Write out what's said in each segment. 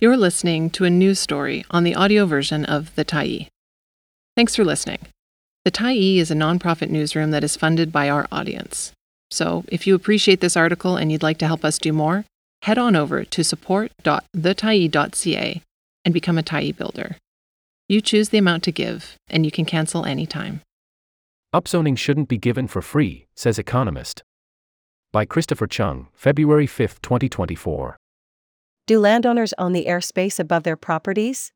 You're listening to a news story on the audio version of The Tyee. Thanks for listening. The Tyee is a nonprofit newsroom that is funded by our audience. So, if you appreciate this article and you'd like to help us do more, head on over to support.thetyee.ca and become a Tyee builder. You choose the amount to give, and you can cancel anytime. Upzoning shouldn't be given for free, says Economist. By Christopher Cheung, February 5, 2024. Do landowners own the airspace above their properties?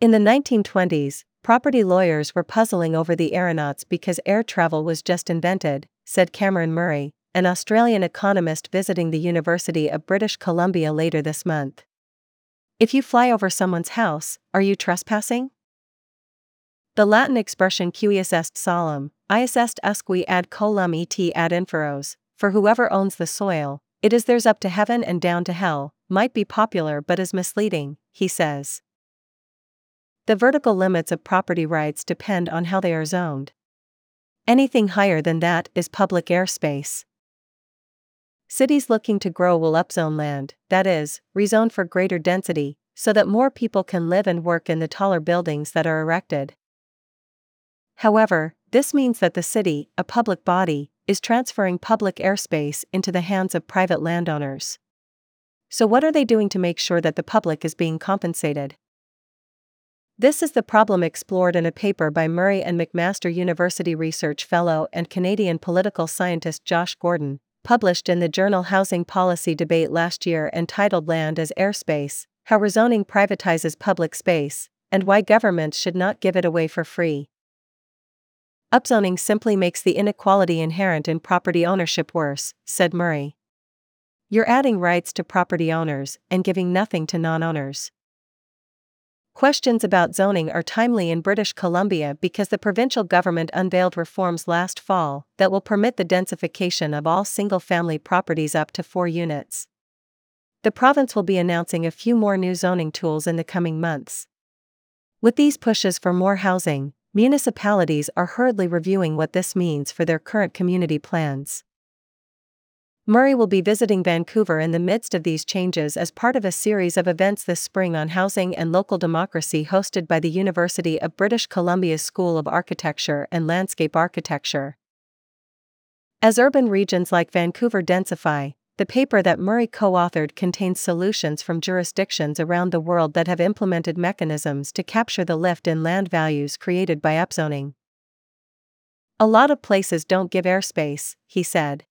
In the 1920s, property lawyers were puzzling over the aeronauts because air travel was just invented, said Cameron Murray, an Australian economist visiting the University of British Columbia later this month. If you fly over someone's house, are you trespassing? The Latin expression cuius est solum, ius est usque ad coelum et ad inferos, for whoever owns the soil, it is theirs up to heaven and down to hell, might be popular but is misleading, he says. The vertical limits of property rights depend on how they are zoned. Anything higher than that is public airspace. Cities looking to grow will upzone land, that is, rezone for greater density, so that more people can live and work in the taller buildings that are erected. However, this means that the city, a public body, is transferring public airspace into the hands of private landowners. So, what are they doing to make sure that the public is being compensated? This is the problem explored in a paper by Murray and McMaster University research fellow and Canadian political scientist Josh Gordon, published in the journal Housing Policy Debate last year entitled Land as Airspace How Rezoning Privatizes Public Space, and Why Governments Should Not Give It Away for Free. Upzoning simply makes the inequality inherent in property ownership worse, said Murray. You're adding rights to property owners and giving nothing to non owners. Questions about zoning are timely in British Columbia because the provincial government unveiled reforms last fall that will permit the densification of all single family properties up to four units. The province will be announcing a few more new zoning tools in the coming months. With these pushes for more housing, municipalities are hurriedly reviewing what this means for their current community plans. Murray will be visiting Vancouver in the midst of these changes as part of a series of events this spring on housing and local democracy hosted by the University of British Columbia's School of Architecture and Landscape Architecture. As urban regions like Vancouver densify, the paper that Murray co authored contains solutions from jurisdictions around the world that have implemented mechanisms to capture the lift in land values created by upzoning. A lot of places don't give airspace, he said.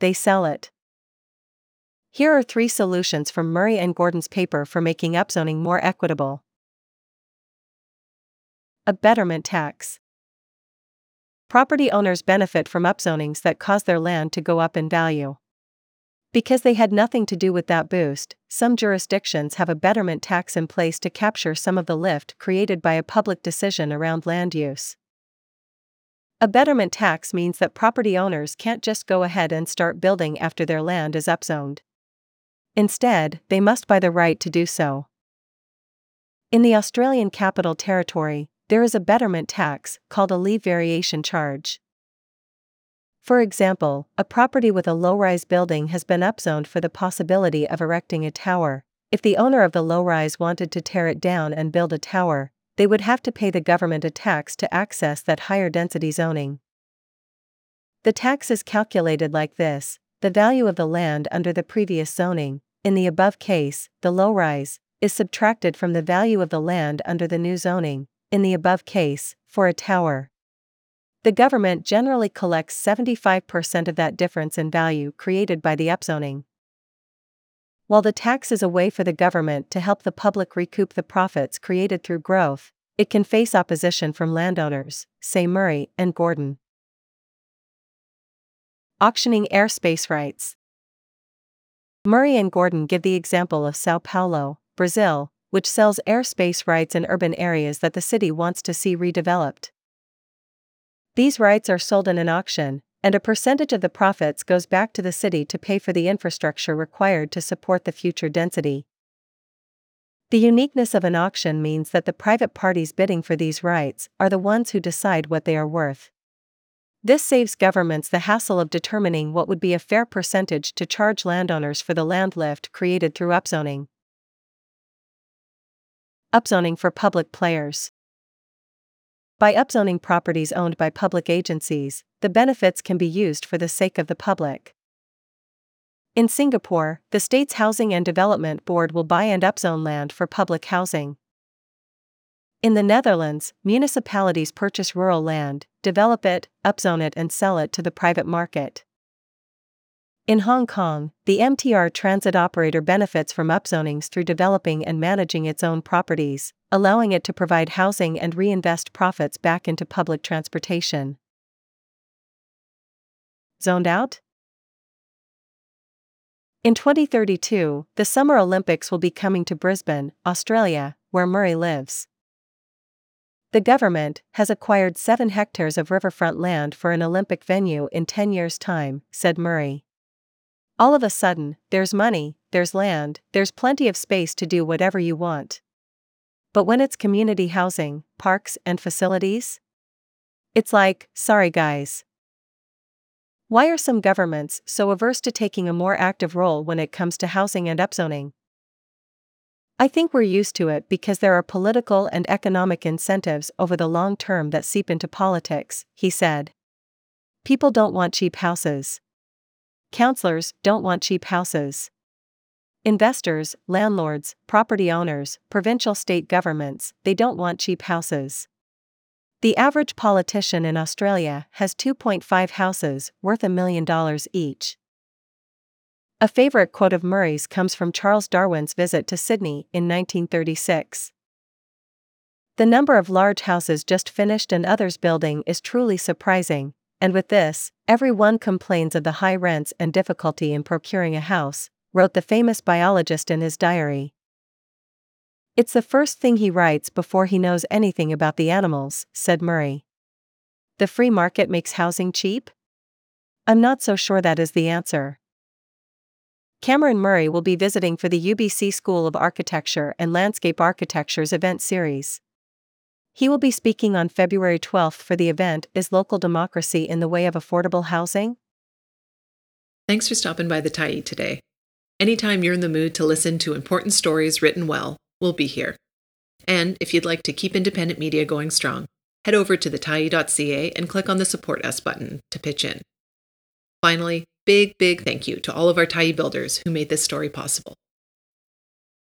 They sell it. Here are three solutions from Murray and Gordon's paper for making upzoning more equitable. A betterment tax. Property owners benefit from upzonings that cause their land to go up in value. Because they had nothing to do with that boost, some jurisdictions have a betterment tax in place to capture some of the lift created by a public decision around land use. A betterment tax means that property owners can't just go ahead and start building after their land is upzoned. Instead, they must buy the right to do so. In the Australian Capital Territory, there is a betterment tax, called a lease variation charge. For example, a property with a low rise building has been upzoned for the possibility of erecting a tower. If the owner of the low rise wanted to tear it down and build a tower, they would have to pay the government a tax to access that higher density zoning. The tax is calculated like this the value of the land under the previous zoning, in the above case, the low rise, is subtracted from the value of the land under the new zoning, in the above case, for a tower. The government generally collects 75% of that difference in value created by the upzoning. While the tax is a way for the government to help the public recoup the profits created through growth, it can face opposition from landowners, say Murray and Gordon. Auctioning airspace rights. Murray and Gordon give the example of Sao Paulo, Brazil, which sells airspace rights in urban areas that the city wants to see redeveloped. These rights are sold in an auction, and a percentage of the profits goes back to the city to pay for the infrastructure required to support the future density. The uniqueness of an auction means that the private parties bidding for these rights are the ones who decide what they are worth. This saves governments the hassle of determining what would be a fair percentage to charge landowners for the land lift created through upzoning. Upzoning for public players. By upzoning properties owned by public agencies, the benefits can be used for the sake of the public. In Singapore, the state's Housing and Development Board will buy and upzone land for public housing. In the Netherlands, municipalities purchase rural land, develop it, upzone it, and sell it to the private market. In Hong Kong, the MTR transit operator benefits from upzonings through developing and managing its own properties, allowing it to provide housing and reinvest profits back into public transportation. Zoned out? In 2032, the Summer Olympics will be coming to Brisbane, Australia, where Murray lives. The government has acquired 7 hectares of riverfront land for an Olympic venue in 10 years' time, said Murray. All of a sudden, there's money, there's land, there's plenty of space to do whatever you want. But when it's community housing, parks, and facilities? It's like, sorry guys, why are some governments so averse to taking a more active role when it comes to housing and upzoning? I think we're used to it because there are political and economic incentives over the long term that seep into politics, he said. People don't want cheap houses. Councillors don't want cheap houses. Investors, landlords, property owners, provincial state governments, they don't want cheap houses. The average politician in Australia has 2.5 houses worth a million dollars each. A favorite quote of Murray's comes from Charles Darwin's visit to Sydney in 1936. The number of large houses just finished and others building is truly surprising, and with this, everyone complains of the high rents and difficulty in procuring a house, wrote the famous biologist in his diary. It's the first thing he writes before he knows anything about the animals, said Murray. The free market makes housing cheap? I'm not so sure that is the answer. Cameron Murray will be visiting for the UBC School of Architecture and Landscape Architecture's event series. He will be speaking on February 12 for the event Is Local Democracy in the Way of Affordable Housing? Thanks for stopping by the Tyee today. Anytime you're in the mood to listen to important stories written well, we'll be here. And if you'd like to keep independent media going strong, head over to thetyee.ca and click on the Support Us button to pitch in. Finally, big, big thank you to all of our Tyee builders who made this story possible.